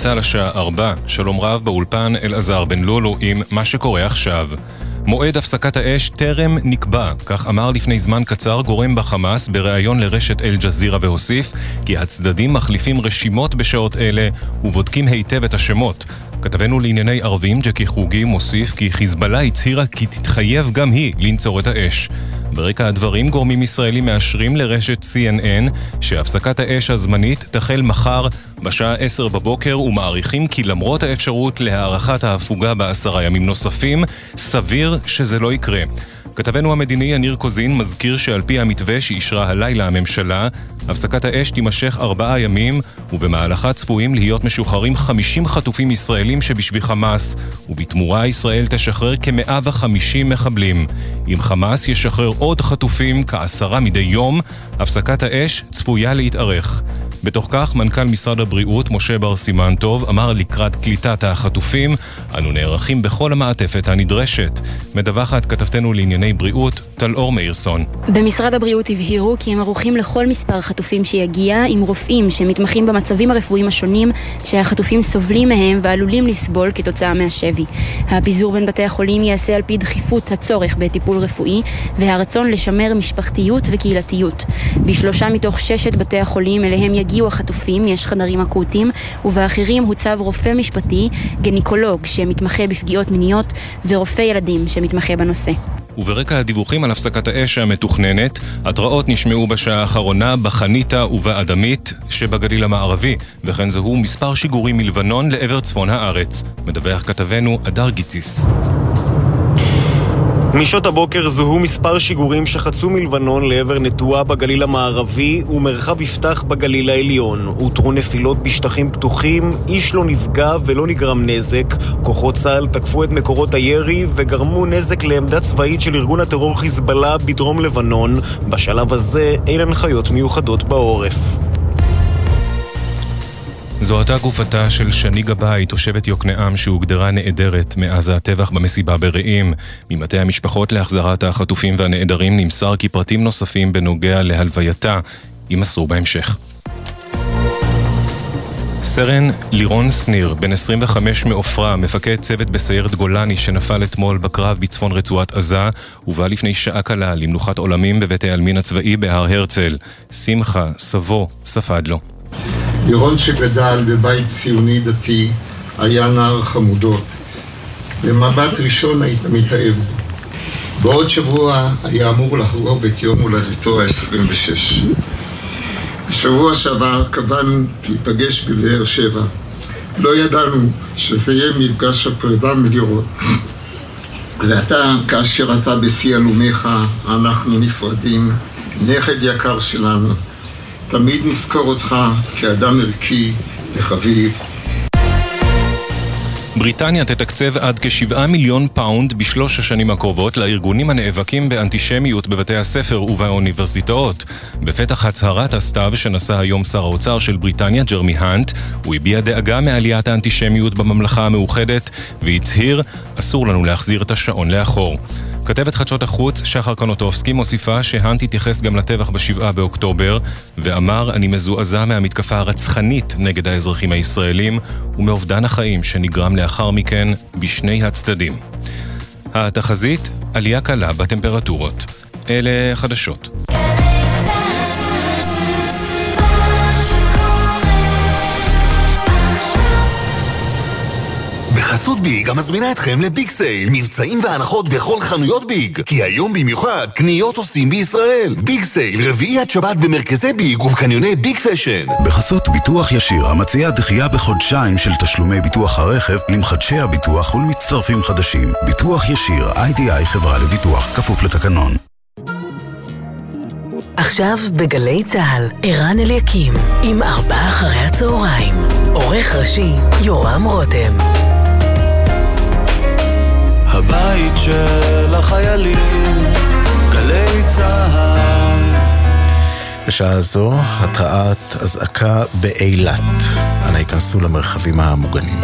צה"ל השעה 4, שלום רב באולפן אלעזר בן לולו עם מה שקורה עכשיו. מועד הפסקת האש טרם נקבע, כך אמר לפני זמן קצר גורם בחמאס בריאיון לרשת אל-ג'זירה והוסיף כי הצדדים מחליפים רשימות בשעות אלה ובודקים היטב את השמות. כתבנו לענייני ערבים ג'קי חוגי מוסיף כי חיזבאללה הצהירה כי תתחייב גם היא לנצור את האש. ברקע הדברים גורמים ישראלים מאשרים לרשת CNN שהפסקת האש הזמנית תחל מחר בשעה 10 בבוקר ומעריכים כי למרות האפשרות להארכת ההפוגה בעשרה ימים נוספים, סביר שזה לא יקרה. כתבנו המדיני יניר קוזין מזכיר שעל פי המתווה שאישרה הלילה הממשלה, הפסקת האש תימשך ארבעה ימים, ובמהלכה צפויים להיות משוחררים 50 חטופים ישראלים שבשביל חמאס, ובתמורה ישראל תשחרר כ-150 מחבלים. אם חמאס ישחרר עוד חטופים, כעשרה מדי יום, הפסקת האש צפויה להתארך. בתוך כך, מנכ"ל משרד הבריאות, משה בר סימן טוב, אמר לקראת קליטת החטופים, אנו נערכים בכל המעטפת הנדרשת. מדווחת כתבתנו לענייני בריאות, טל-אור מאירסון. במשרד הבריאות הבהירו כי הם ערוכים לכל מספר חטופים שיגיע, עם רופאים שמתמחים במצבים הרפואיים השונים שהחטופים סובלים מהם ועלולים לסבול כתוצאה מהשבי. הפיזור בין בתי החולים ייעשה על פי דחיפות הצורך בטיפול רפואי והרצון לשמר משפחתיות וקהילתיות. בשלושה מתוך ששת בתי החולים אליהם יגיע הגיעו החטופים, יש חדרים אקוטיים, ובאחרים הוצב רופא משפטי, גניקולוג שמתמחה בפגיעות מיניות, ורופא ילדים שמתמחה בנושא. וברקע הדיווחים על הפסקת האש המתוכננת, התראות נשמעו בשעה האחרונה בחניתה ובאדמית שבגליל המערבי, וכן זוהו מספר שיגורים מלבנון לעבר צפון הארץ. מדווח כתבנו אדר גיציס. משעות הבוקר זוהו מספר שיגורים שחצו מלבנון לעבר נטועה בגליל המערבי ומרחב יפתח בגליל העליון. הותרו נפילות בשטחים פתוחים, איש לא נפגע ולא נגרם נזק. כוחות צה"ל תקפו את מקורות הירי וגרמו נזק לעמדה צבאית של ארגון הטרור חיזבאללה בדרום לבנון. בשלב הזה אין הנחיות מיוחדות בעורף. זו הייתה גופתה של שני גבאי, תושבת יוקנעם שהוגדרה נעדרת מאז הטבח במסיבה ברעים. ממטה המשפחות להחזרת החטופים והנעדרים נמסר כי פרטים נוספים בנוגע להלווייתה יימסרו בהמשך. סרן לירון שניר, בן 25 מעופרה, מפקד צוות בסיירת גולני שנפל אתמול בקרב בצפון רצועת עזה, הובא לפני שעה קלה למנוחת עולמים בבית העלמין הצבאי בהר הרצל. שמחה, סבו, ספד לו. לירון שגדל בבית ציוני דתי היה נער חמודות. במבט ראשון היית מתאהב בו. בעוד שבוע היה אמור לחגוג את יום הולדתו ה-26. בשבוע שעבר קבענו להיפגש בבאר שבע. לא ידענו שזה יהיה מפגש הפרידה מלירון. ועתה, כאשר אתה בשיא עלומיך, אנחנו נפרדים. נכד יקר שלנו. תמיד נזכור אותך כאדם ערכי וחביב. בריטניה תתקצב עד כשבעה מיליון פאונד בשלוש השנים הקרובות לארגונים הנאבקים באנטישמיות בבתי הספר ובאוניברסיטאות. בפתח הצהרת הסתיו שנשא היום שר האוצר של בריטניה, ג'רמי האנט, הוא הביע דאגה מעליית האנטישמיות בממלכה המאוחדת והצהיר, אסור לנו להחזיר את השעון לאחור. כתבת חדשות החוץ, שחר קנוטובסקי, מוסיפה שהאנט התייחס גם לטבח בשבעה באוקטובר, ואמר, אני מזועזע מהמתקפה הרצחנית נגד האזרחים הישראלים, ומאובדן החיים שנגרם לאחר מכן בשני הצדדים. התחזית, עלייה קלה בטמפרטורות. אלה חדשות. בחסות ביג המזמינה אתכם לביג sale, מבצעים והנחות בכל חנויות ביג. כי היום במיוחד, קניות עושים בישראל. ביג sale, רביעי עד שבת במרכזי ביג ובקניוני ביג פאשן. בחסות ביטוח ישיר, המציע דחייה בחודשיים של תשלומי ביטוח הרכב למחדשי הביטוח ולמצטרפים חדשים. ביטוח ישיר, IDI חברה לביטוח, כפוף לתקנון. עכשיו בגלי צה"ל, ערן אליקים, עם ארבעה אחרי הצהריים. עורך ראשי, יורם רותם. הבית של החיילים, גלי צה"ל. בשעה זו, התרעת אזעקה באילת. אנא ייכנסו למרחבים המוגנים.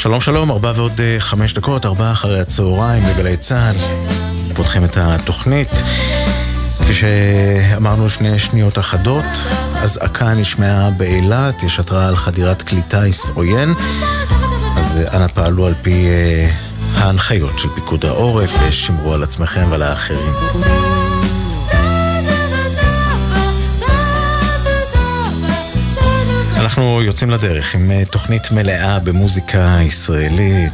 שלום שלום, ארבע ועוד אה, חמש דקות, ארבע אחרי הצהריים בגלי צה"ל. פותחים את התוכנית. כפי שאמרנו לפני שניות אחדות, אזעקה נשמעה באילת, יש התראה על חדירת כלי טיס עוין, אז אה, אנא פעלו על פי אה, ההנחיות של פיקוד העורף ושמרו על עצמכם ועל האחרים. אנחנו יוצאים לדרך עם אה, תוכנית מלאה במוזיקה ישראלית,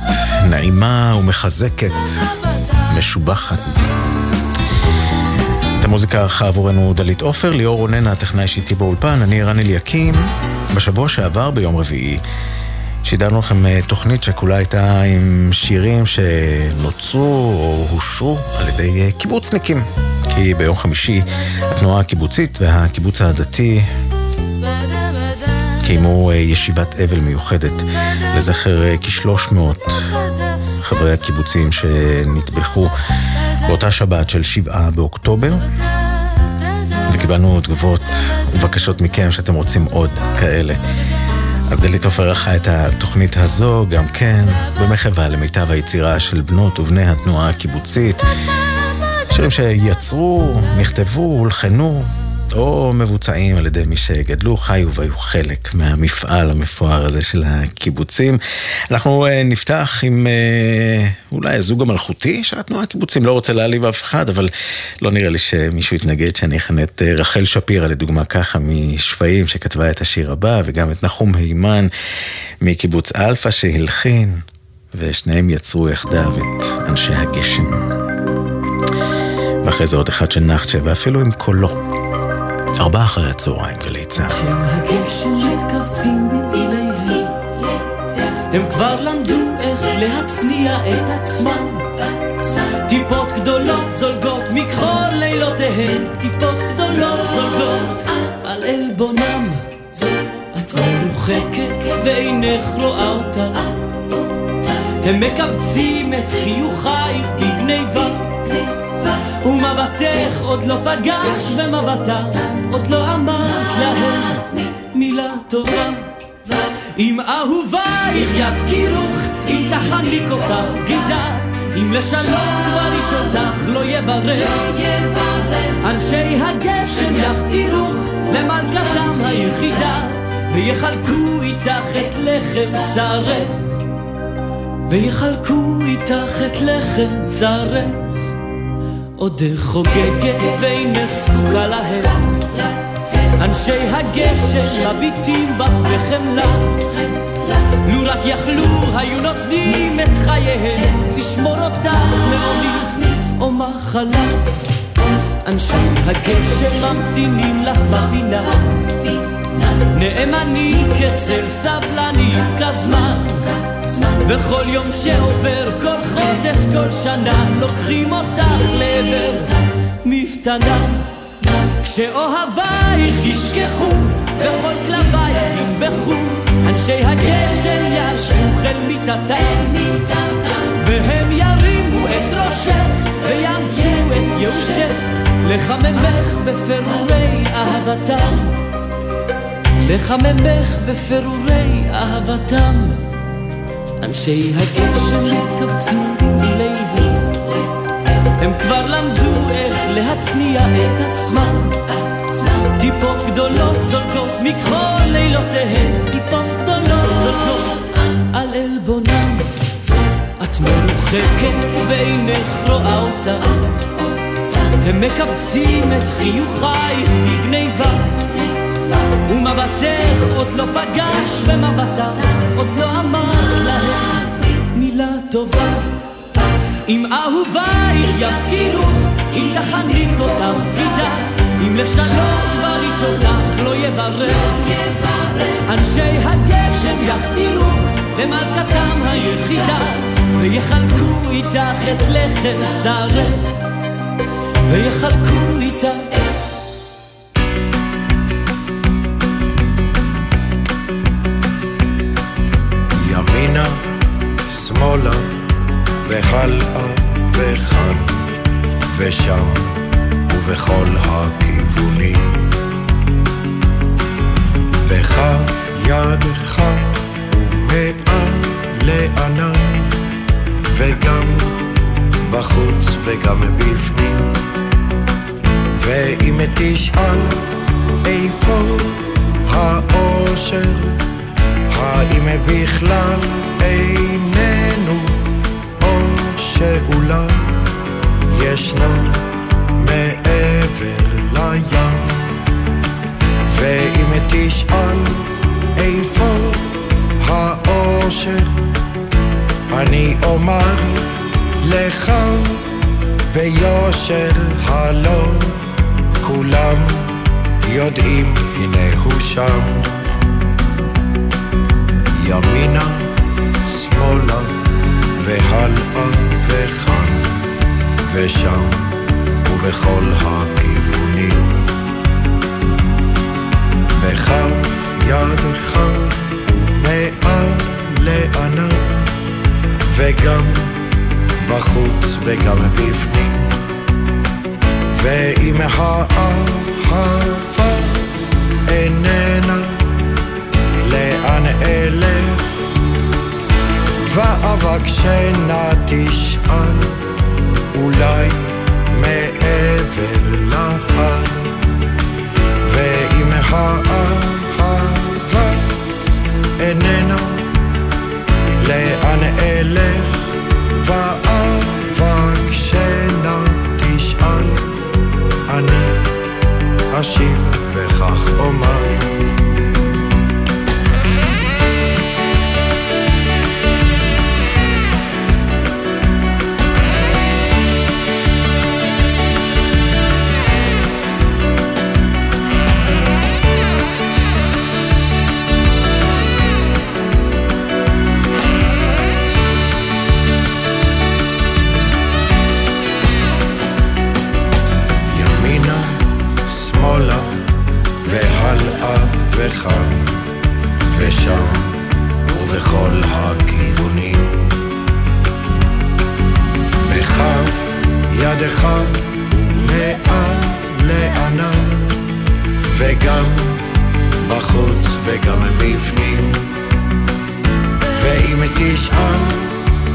נעימה ומחזקת, משובחת. את המוזיקה ערכה עבורנו דלית עופר, ליאור רונן הטכנאי שאיתי באולפן, אני רן אליקים. בשבוע שעבר, ביום רביעי, שידרנו לכם אה, תוכנית שכולה הייתה עם שירים שנוצרו או הושרו על ידי אה, קיבוצניקים. כי ביום חמישי התנועה הקיבוצית והקיבוץ הדתי קיימו אה, ישיבת אבל מיוחדת לזכר אה, כשלוש מאות חברי הקיבוצים שנטבחו באותה שבת של שבעה באוקטובר וקיבלנו תגובות ובקשות מכם שאתם רוצים עוד כאלה. אז דלית עופר ערכה את התוכנית הזו גם כן במחווה למיטב היצירה של בנות ובני התנועה הקיבוצית. שירים שיצרו, נכתבו, הולחנו או מבוצעים על ידי מי שגדלו, חיו והיו חלק מהמפעל המפואר הזה של הקיבוצים. אנחנו אה, נפתח עם אה, אולי הזוג המלכותי של התנועה הקיבוצית, לא רוצה להעליב אף אחד, אבל לא נראה לי שמישהו יתנגד שאני אכנה את אה, רחל שפירא לדוגמה ככה משפיים שכתבה את השיר הבא, וגם את נחום הימן מקיבוץ אלפא שהלחין, ושניהם יצרו יחדיו את אנשי הגשם. ואחרי זה עוד אחד של נחצ'ה, ואפילו עם קולו. ארבעה אחרי הצהריים, גלי בעיניהם, הם כבר למדו איך להצניע את עצמם. טיפות גדולות זולגות מכחול לילותיהן, טיפות גדולות זולגות על עלבונם. את מרוחקת ואינך רואה אותה. הם מקבצים את חיוכייך בגניבה. ומבטך עוד לא פגש במבטם, עוד לא אמרת להם מילה טובה. אם אהובייך יפקירוך, אם תחניק אותך בגידה, אם לשלום כבר איש אותך לא יברך, אנשי הגשם יחתירוך למלכתם היחידה, ויחלקו איתך את לחם צרך, ויחלקו איתך את לחם צרך. עודך חוגגת ואינך זקוקה להם. אנשי הגשם מביטים בך בחמלה. לו רק יכלו היו נותנים את חייהם. לשמור אותך מעוני או מחלה. אנשי הגשם ממתינים לך בפינה. נאמנים כצל סבלנים כזמן וכל יום שעובר, כל חודש, כל שנה, לוקחים אותך לעבר מפתנם. כשאוהבייך ישכחו, וכל כלבייך ינבחו, אנשי הגשם ישבו אל מיטתם, והם ירימו את ראשך, ויאמצו את ייאושך, לחממך בפירורי אהבתם. לחממך בפירורי אהבתם. אנשי הגשם מתכווצים במיליהם הם כבר למדו איך להצניע את עצמם. טיפות גדולות זולגות מכחול לילותיהם. טיפות גדולות זולגות על עלבונם. את מרוחקת ואינך רואה אותה. הם מקבצים את חיוכייך בגניבה ומבטך עוד לא פגש במבטה, עוד לא אמר להם מילה טובה. אם אהובייך יפקירוך, אם תחניק אותך בגידה, אם לשלום אותך לא יברך, אנשי הגשם יפקירוך, למלכתם היחידה, ויחלקו איתך את לחם צרך, ויחלקו איתך והלאה וכאן ושם ובכל הכיוונים. בכף יד אחד ומעל לענן, וגם בחוץ וגם בפנים. ואם תשאל איפה האושר, האם בכלל או שאולי ישנו מעבר לים. ואם תשאל איפה האושר, אני אומר לך ביושר הלא כולם יודעים הנה הוא שם ימינה, שמאלה והלאה וכאן ושם ובכל הכיוונים. בכף ידך ומעל לענן וגם בחוץ וגם בפנים ואם האהבה איננה לאן אלך ואבקשנה תשאל אולי מעבר להר. ואם האהבה איננה לאן אלך ואבקשנה תשאל אני אשיב וכך אומר וכאן ושם ובכל הכיוונים. בכף ידך ומעל לענן וגם בחוץ וגם בפנים. ואם תשאל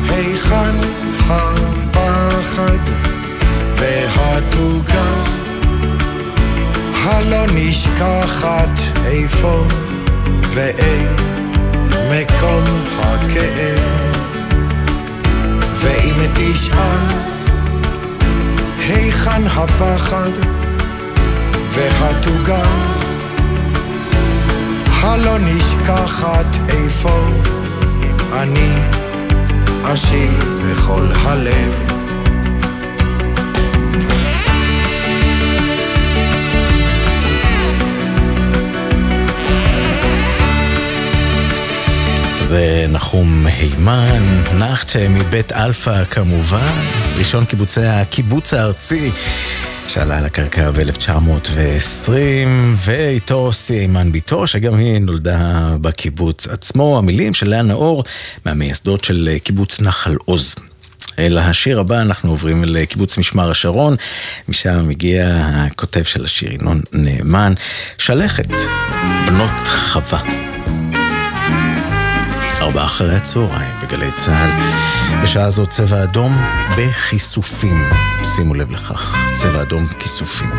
היכן הפחד והתוגה הלא נשכחת איפה ואי מקום הכאב. ואם תשאל היכן הפחד והתוגה? הלא נשכחת איפה אני אשיב בכל הלב זה נחום הימן, נחצ'ה מבית אלפא כמובן, ראשון קיבוצי הקיבוץ הארצי שעלה על הקרקע ב-1920, ואיתו סי הימן בתו, שגם היא נולדה בקיבוץ עצמו, המילים של לאה נאור, מהמייסדות של קיבוץ נחל עוז. אל השיר הבא אנחנו עוברים לקיבוץ משמר השרון, משם הגיע הכותב של השיר ינון נאמן, שלכת, בנות חווה. ארבעה אחרי הצהריים בגלי צה"ל. בשעה זו צבע אדום בכיסופים. שימו לב לכך, צבע אדום כיסופים.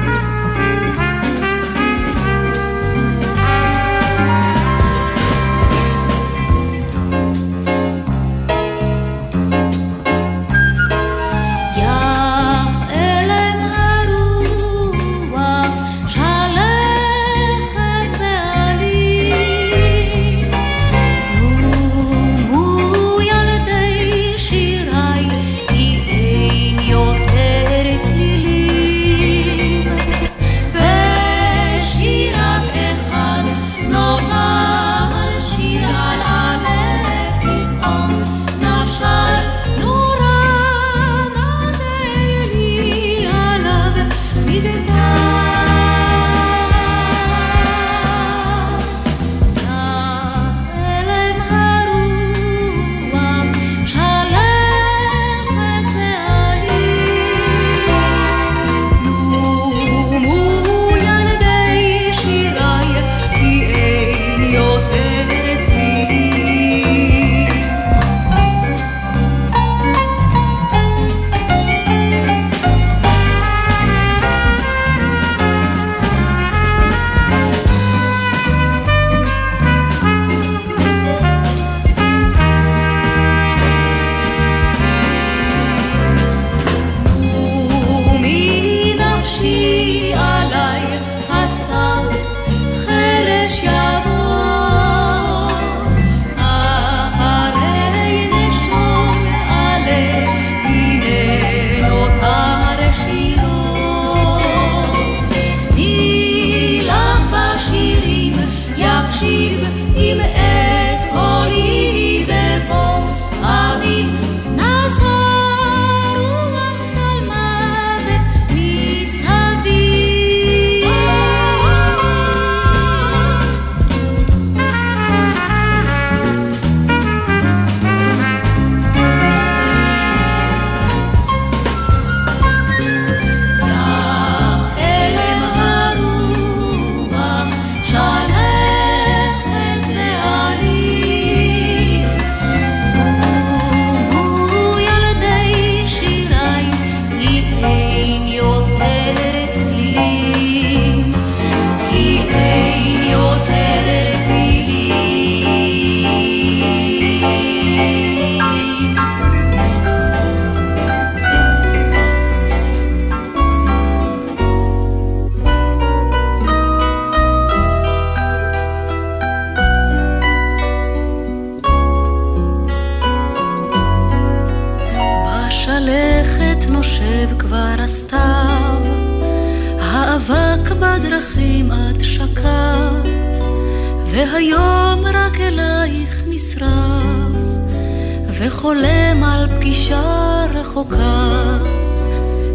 רחוקה.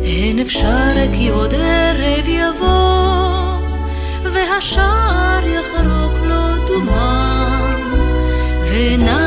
אין אפשר כי עוד ערב יבוא, והשער יחרוק לו דומם, ועינייך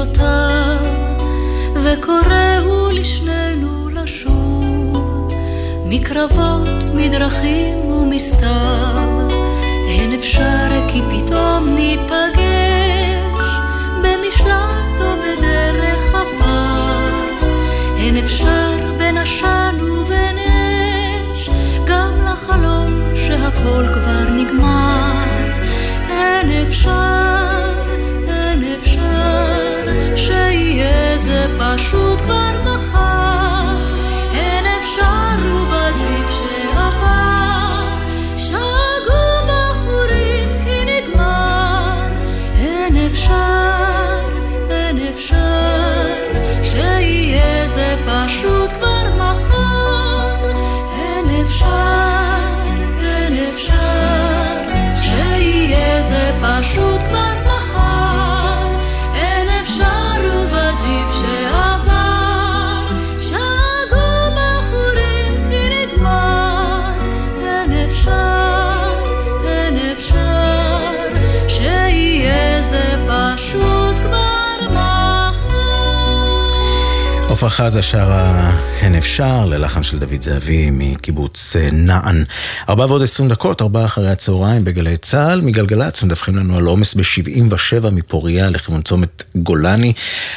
קירותיו וקוראו לשנינו לשוב מקרבות, מדרכים ומסתיו אין אפשר כי פתאום ניפגש במשלט או בדרך עפר. אין אפשר בין עשן ובין אש גם לחלום שהכל כבר נגמר. אין אפשר, זה פשוט עפרה חזה שרה "הן אפשר" ללחן של דוד זהבי מקיבוץ אה, נען. ארבע ועוד עשרים דקות, ארבע אחרי הצהריים בגלי צה"ל. מגלגלצ מדווחים לנו על עומס ב-77 מפוריה לכיוון צומת גולני.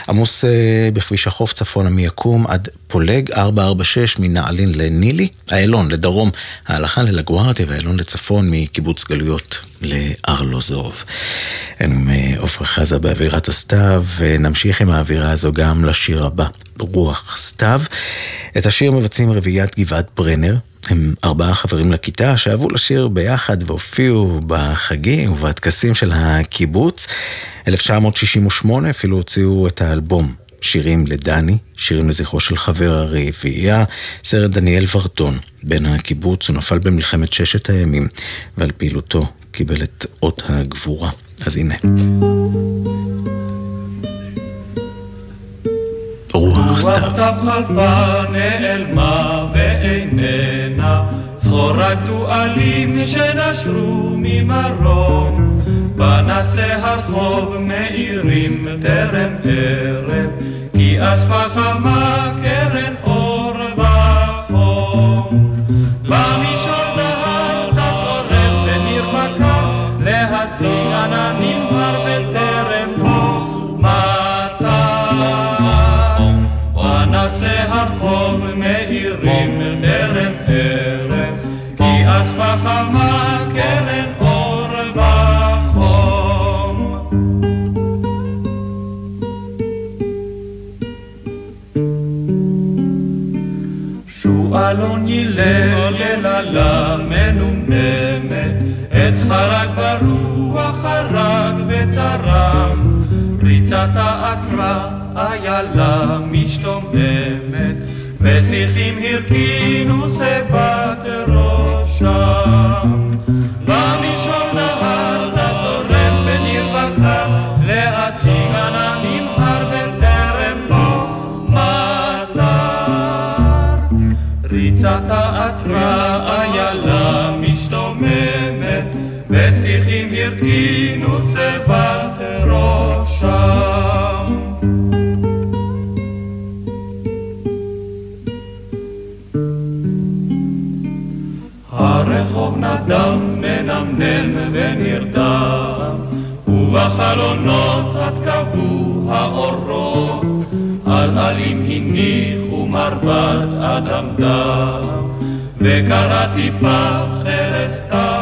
עמוס אה, בכביש החוף צפונה מיקום עד פולג 446 מנעלין לנילי. איילון לדרום, ההלכה ללגוארדיה ואיילון לצפון מקיבוץ גלויות לארלוזוב. עם אה, עפרה חזה באווירת הסתיו, ונמשיך עם האווירה הזו גם לשיר הבא, רוח סתיו. את השיר מבצעים רביעיית גבעת ברנר. הם ארבעה חברים לכיתה שאהבו לשיר ביחד והופיעו בחגים ובטקסים של הקיבוץ. 1968 אפילו הוציאו את האלבום שירים לדני, שירים לזכרו של חבר הרביעייה, סרט דניאל ורטון, בן הקיבוץ, הוא נפל במלחמת ששת הימים, ועל פעילותו קיבל את אות הגבורה. אז הנה. רוח סתיו. חלפה נעלמה ואיננה סחורה גדואלים שנשרו ממרום פנסי הרחוב מאירים טרם ערב כי אספה חמה ביאתה עצרה, איילה משתוממת, ושיחים הרכינו שיבת ראשם. במישור נהר לזורם בניר להשיג על הנמהר וטרם לא מטר. ריצתה עצרה, איילה משתוממת, ושיחים הרכינו שיבת ברחוב נדם, מנמנם ונרדם, ובחלונות עד קבעו האורות, על עלים הניחו מרבד אדם דם, וקראתי פח חרסתם.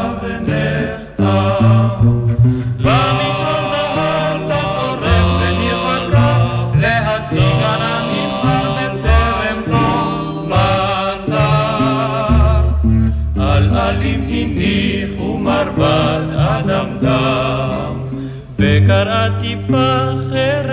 קרעתי פחר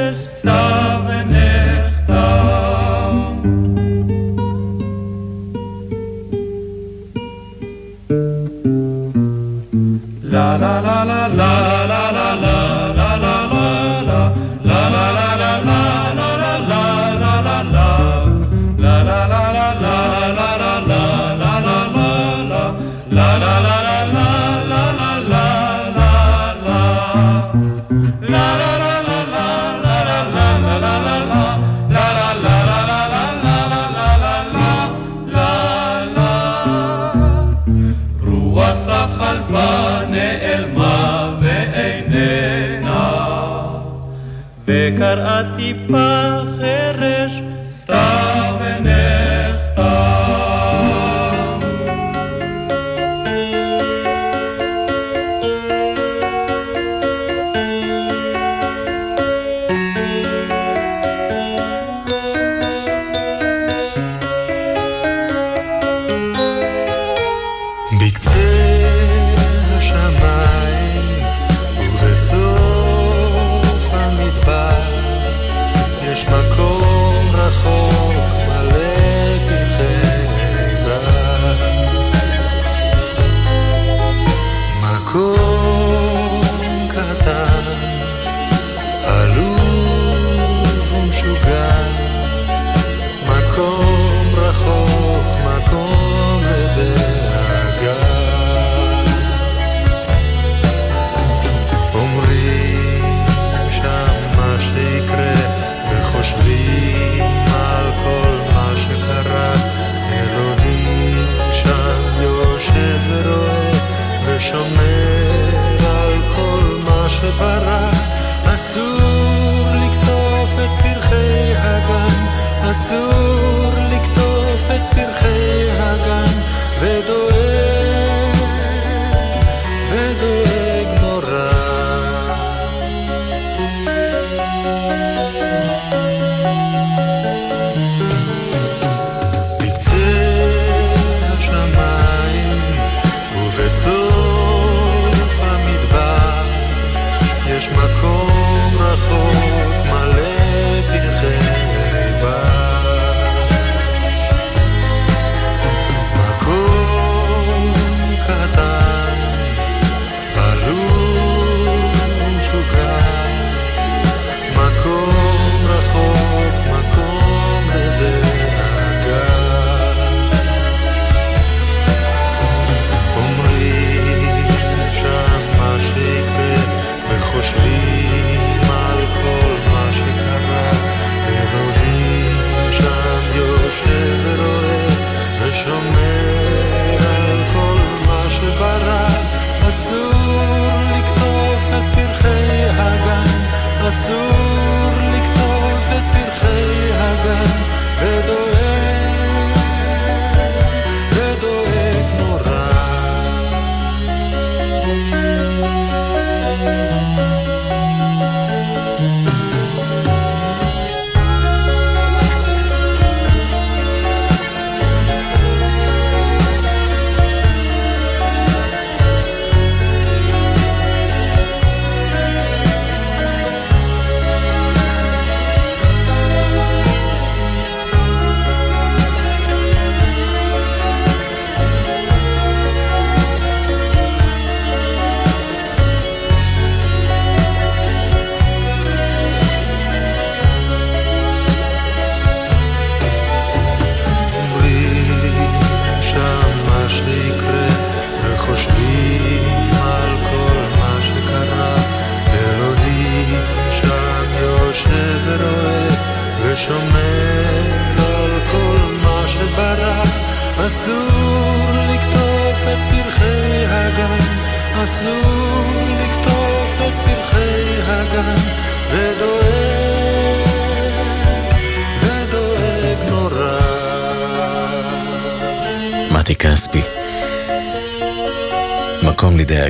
בחרש סתיו עיניך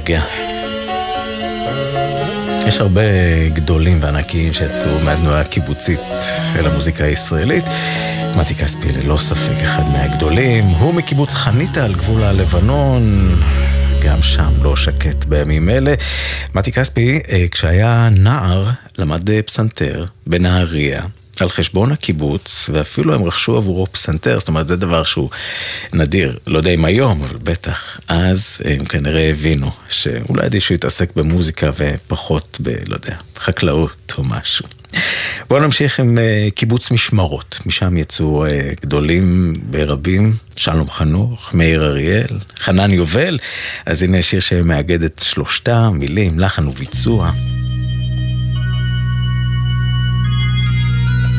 לדאגה. יש הרבה גדולים וענקיים שיצאו מהתנועה הקיבוצית אל המוזיקה הישראלית. מתי כספי ללא ספק אחד מהגדולים, הוא מקיבוץ חניתה על גבול הלבנון, גם שם לא שקט בימים אלה. מתי כספי, אה, כשהיה נער, למד אה, פסנתר בנהריה. על חשבון הקיבוץ, ואפילו הם רכשו עבורו פסנתר, זאת אומרת זה דבר שהוא נדיר, לא יודע אם היום, אבל בטח. אז הם כנראה הבינו שאולי עדיף שהוא יתעסק במוזיקה ופחות ב... לא יודע, חקלאות או משהו. בואו נמשיך עם uh, קיבוץ משמרות, משם יצאו uh, גדולים ברבים, שלום חנוך, מאיר אריאל, חנן יובל, אז הנה שיר שמאגד את שלושתם, מילים, לחן וביצוע.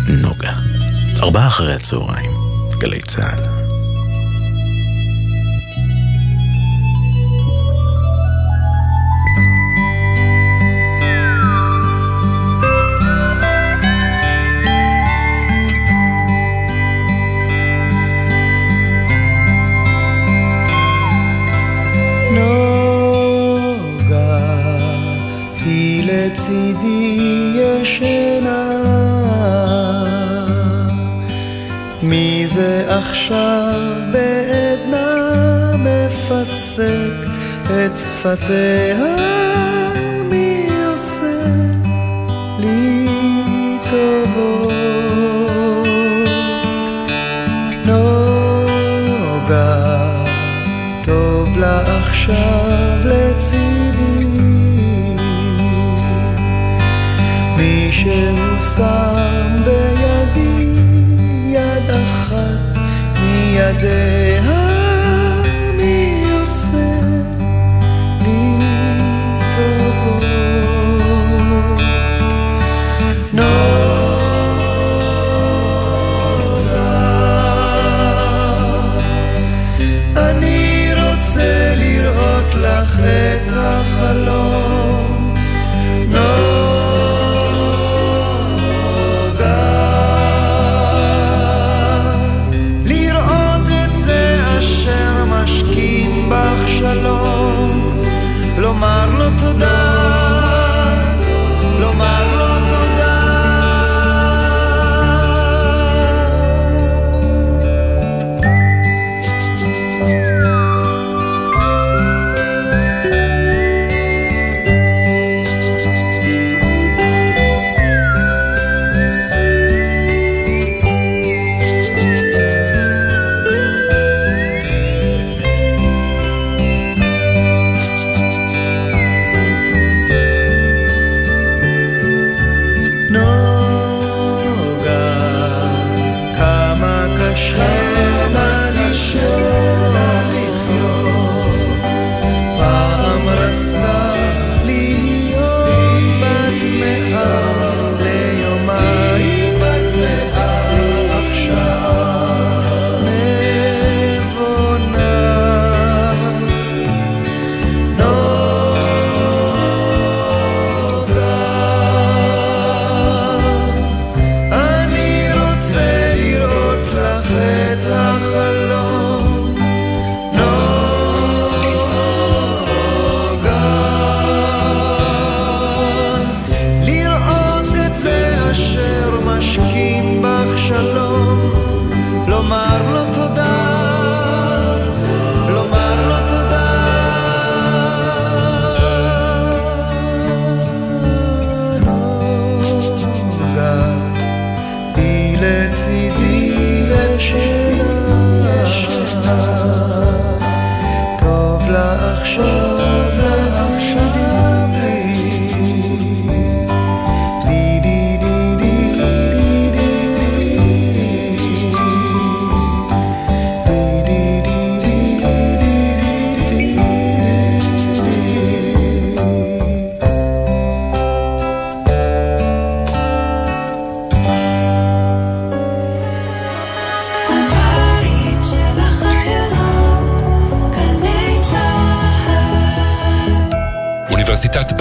נוגה. ארבעה אחרי הצהריים, גלי צה"ל. מי זה עכשיו בעדנה מפסק את שפתיה? מי עושה לי טובות? נוגה טוב לה עכשיו לצידי. מישהו שם בידי מידיה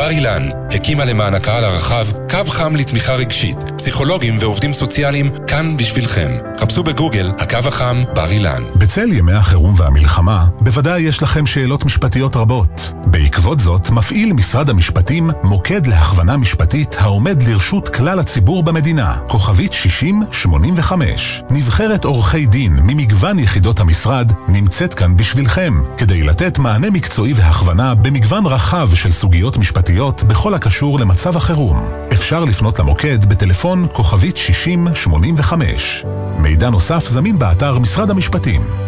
בר אילן הקימה למען הקהל הרחב קו חם לתמיכה רגשית. פסיכולוגים ועובדים סוציאליים כאן בשבילכם. חפשו בגוגל הקו החם בר אילן. בצל ימי החירום והמלחמה, בוודאי יש לכם שאלות משפטיות רבות. בעקבות זאת, מפעיל משרד המשפטים מוקד להכוונה משפטית העומד לרשות כלל הציבור במדינה, כוכבית 6085. נבחרת עורכי דין ממגוון יחידות המשרד נמצאת כאן בשבילכם, כדי לתת מענה מקצועי והכוונה במגוון רחב של סוגיות משפטיות בכל הקשור למצב החירום. אפשר לפנות למוקד בטלפון כוכבית 6085. מידע נוסף זמין באתר משרד המשפטים.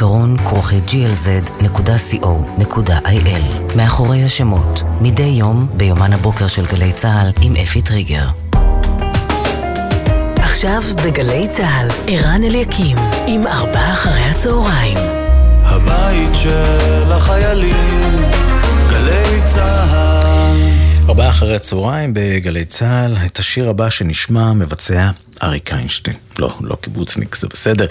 זיכרון כרוכי glz.co.il מאחורי השמות, מדי יום ביומן הבוקר של גלי צה"ל עם אפי טריגר. עכשיו בגלי צה"ל, ערן אליקים עם ארבעה אחרי הצהריים. הבית של החיילים, גלי צה"ל. ארבעה אחרי הצהריים בגלי צה"ל, את השיר הבא שנשמע מבצע אריק איינשטיין. לא, לא קיבוצניק, זה בסדר.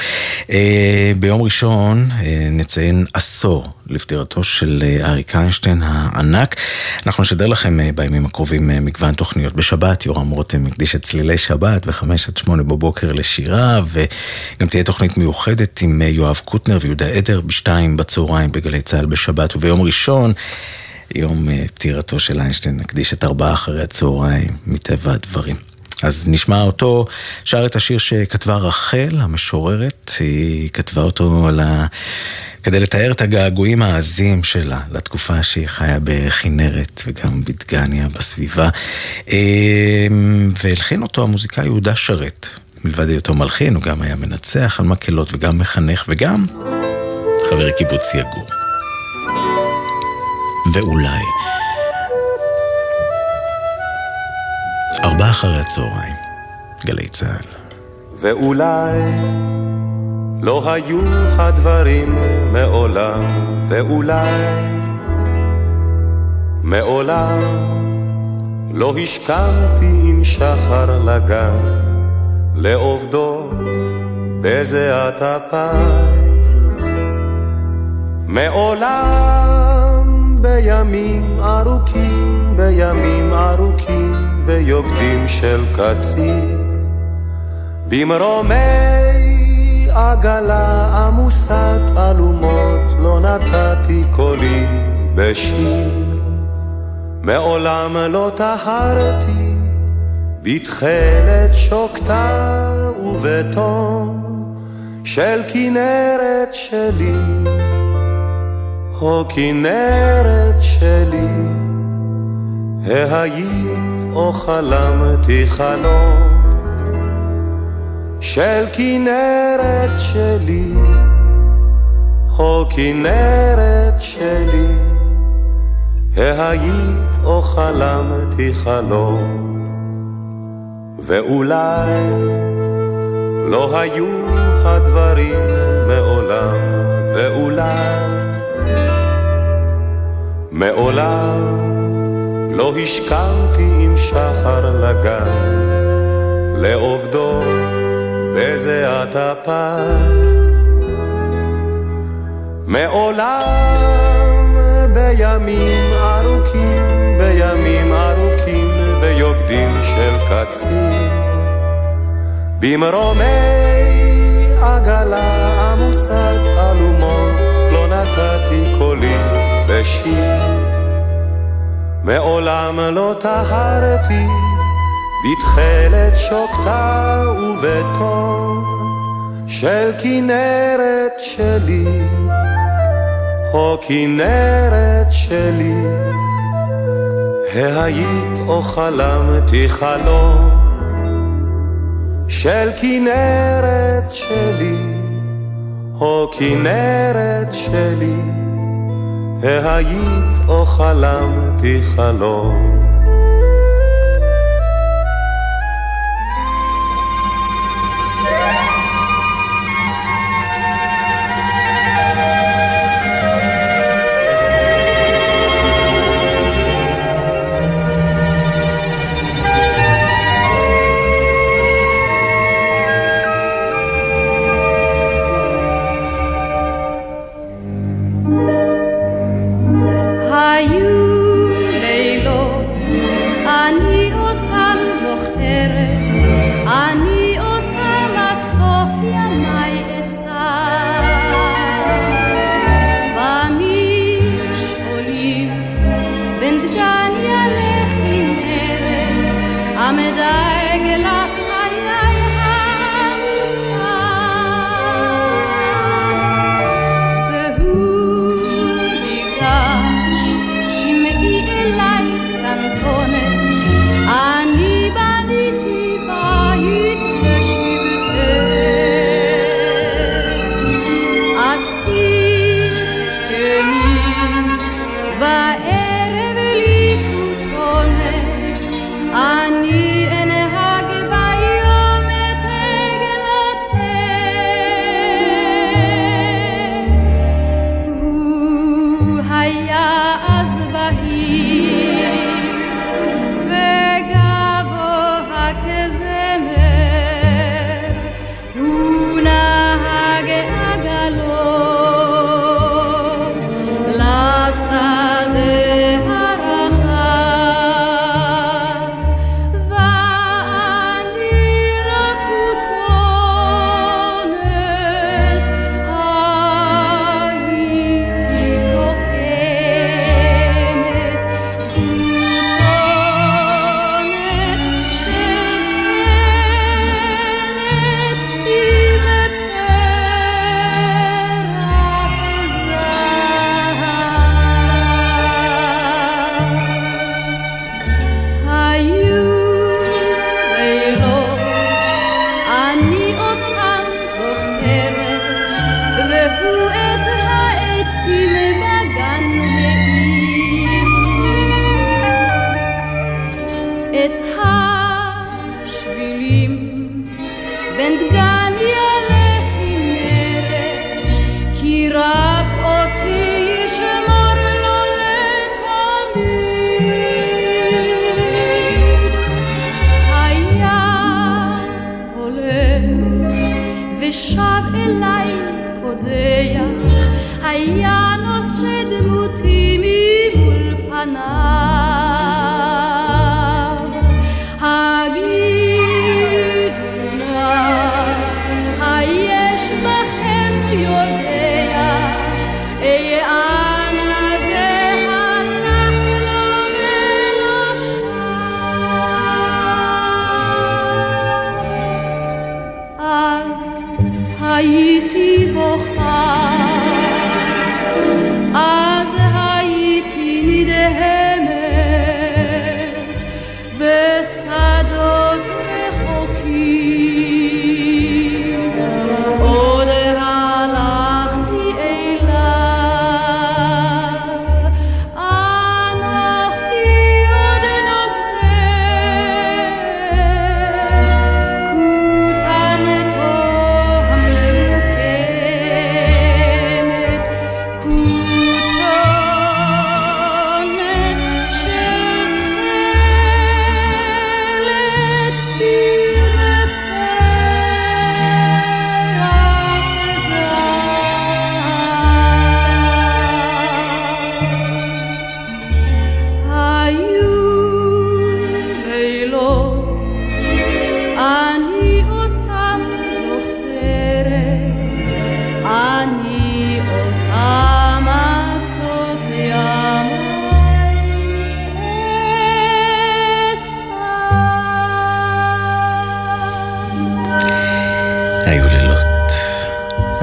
אה, ביום ראשון אה, נציין עשור לפטירתו של אה, אריק איינשטיין הענק. אנחנו נשדר לכם אה, בימים הקרובים אה, מגוון תוכניות. בשבת יורם רותם מקדיש את צלילי שבת בחמש עד שמונה בבוקר לשירה, וגם תהיה תוכנית מיוחדת עם אה, יואב קוטנר ויהודה עדר בשתיים בצהריים בגלי צה"ל בשבת, וביום ראשון... יום אה, פטירתו של איינשטיין, נקדיש את ארבעה אחרי הצהריים, מטבע הדברים. אז נשמע אותו, שר את השיר שכתבה רחל, המשוררת, היא כתבה אותו על ה... כדי לתאר את הגעגועים העזים שלה לתקופה שהיא חיה בכנרת וגם בדגניה בסביבה. אה, והלחין אותו המוזיקאי יהודה שרת. מלבד היותו מלחין, הוא גם היה מנצח על מקהלות וגם מחנך וגם חבר קיבוץ יגור. ואולי. ארבעה אחרי הצהריים, גלי צה"ל. ואולי לא היו הדברים מעולם, ואולי מעולם לא השכמתי עם שחר לגן, לעובדות בזיעת אפיים. מעולם בימים ארוכים, בימים ארוכים ויוקדים של קציר, במרומי עגלה עמוסת אלומות לא נתתי קולי בשיר. מעולם לא טהרתי בתכלת שוקתה ובתום של כנרת שלי, או כנרת שלי, ההיית או חלמתי חלום של כנרת שלי, או כנרת שלי, ההיית או חלמתי חלום, ואולי לא היו הדברים מעולם, ואולי מעולם לא השכמתי עם שחר לגן, לעובדו בזיעת אפיים. מעולם בימים ארוכים, בימים ארוכים ויוקדים של קציר, במרומי עגלה עמוסת אלומות, לא נתתי קולי בשיר. מעולם לא טהרתי בתכלת שוקתה ובתום של כנרת שלי, או כנרת שלי, ההיית או חלמתי חלום של כנרת שלי, או כנרת שלי, היית או חלמתי חלום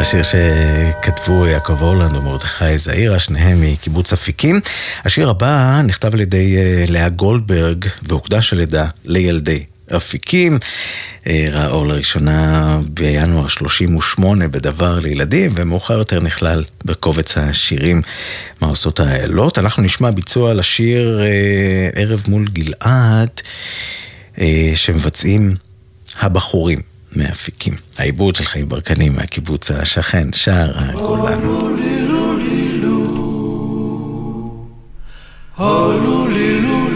שכתבו יעקב הולנד ומרדכי זעירה, שניהם מקיבוץ אפיקים. השיר הבא נכתב על ידי אה, לאה גולדברג והוקדש על ידה לילדי אפיקים. אה, ראה אור לראשונה בינואר 38 בדבר לילדים, ומאוחר יותר נכלל בקובץ השירים מה עושות האיילות. אנחנו נשמע ביצוע לשיר אה, ערב מול גלעד, שמבצעים הבחורים מאפיקים. העיבוד של חיים ברקנים מהקיבוץ השכן, שער הגולן. הולולילולילו, הולולילולילו.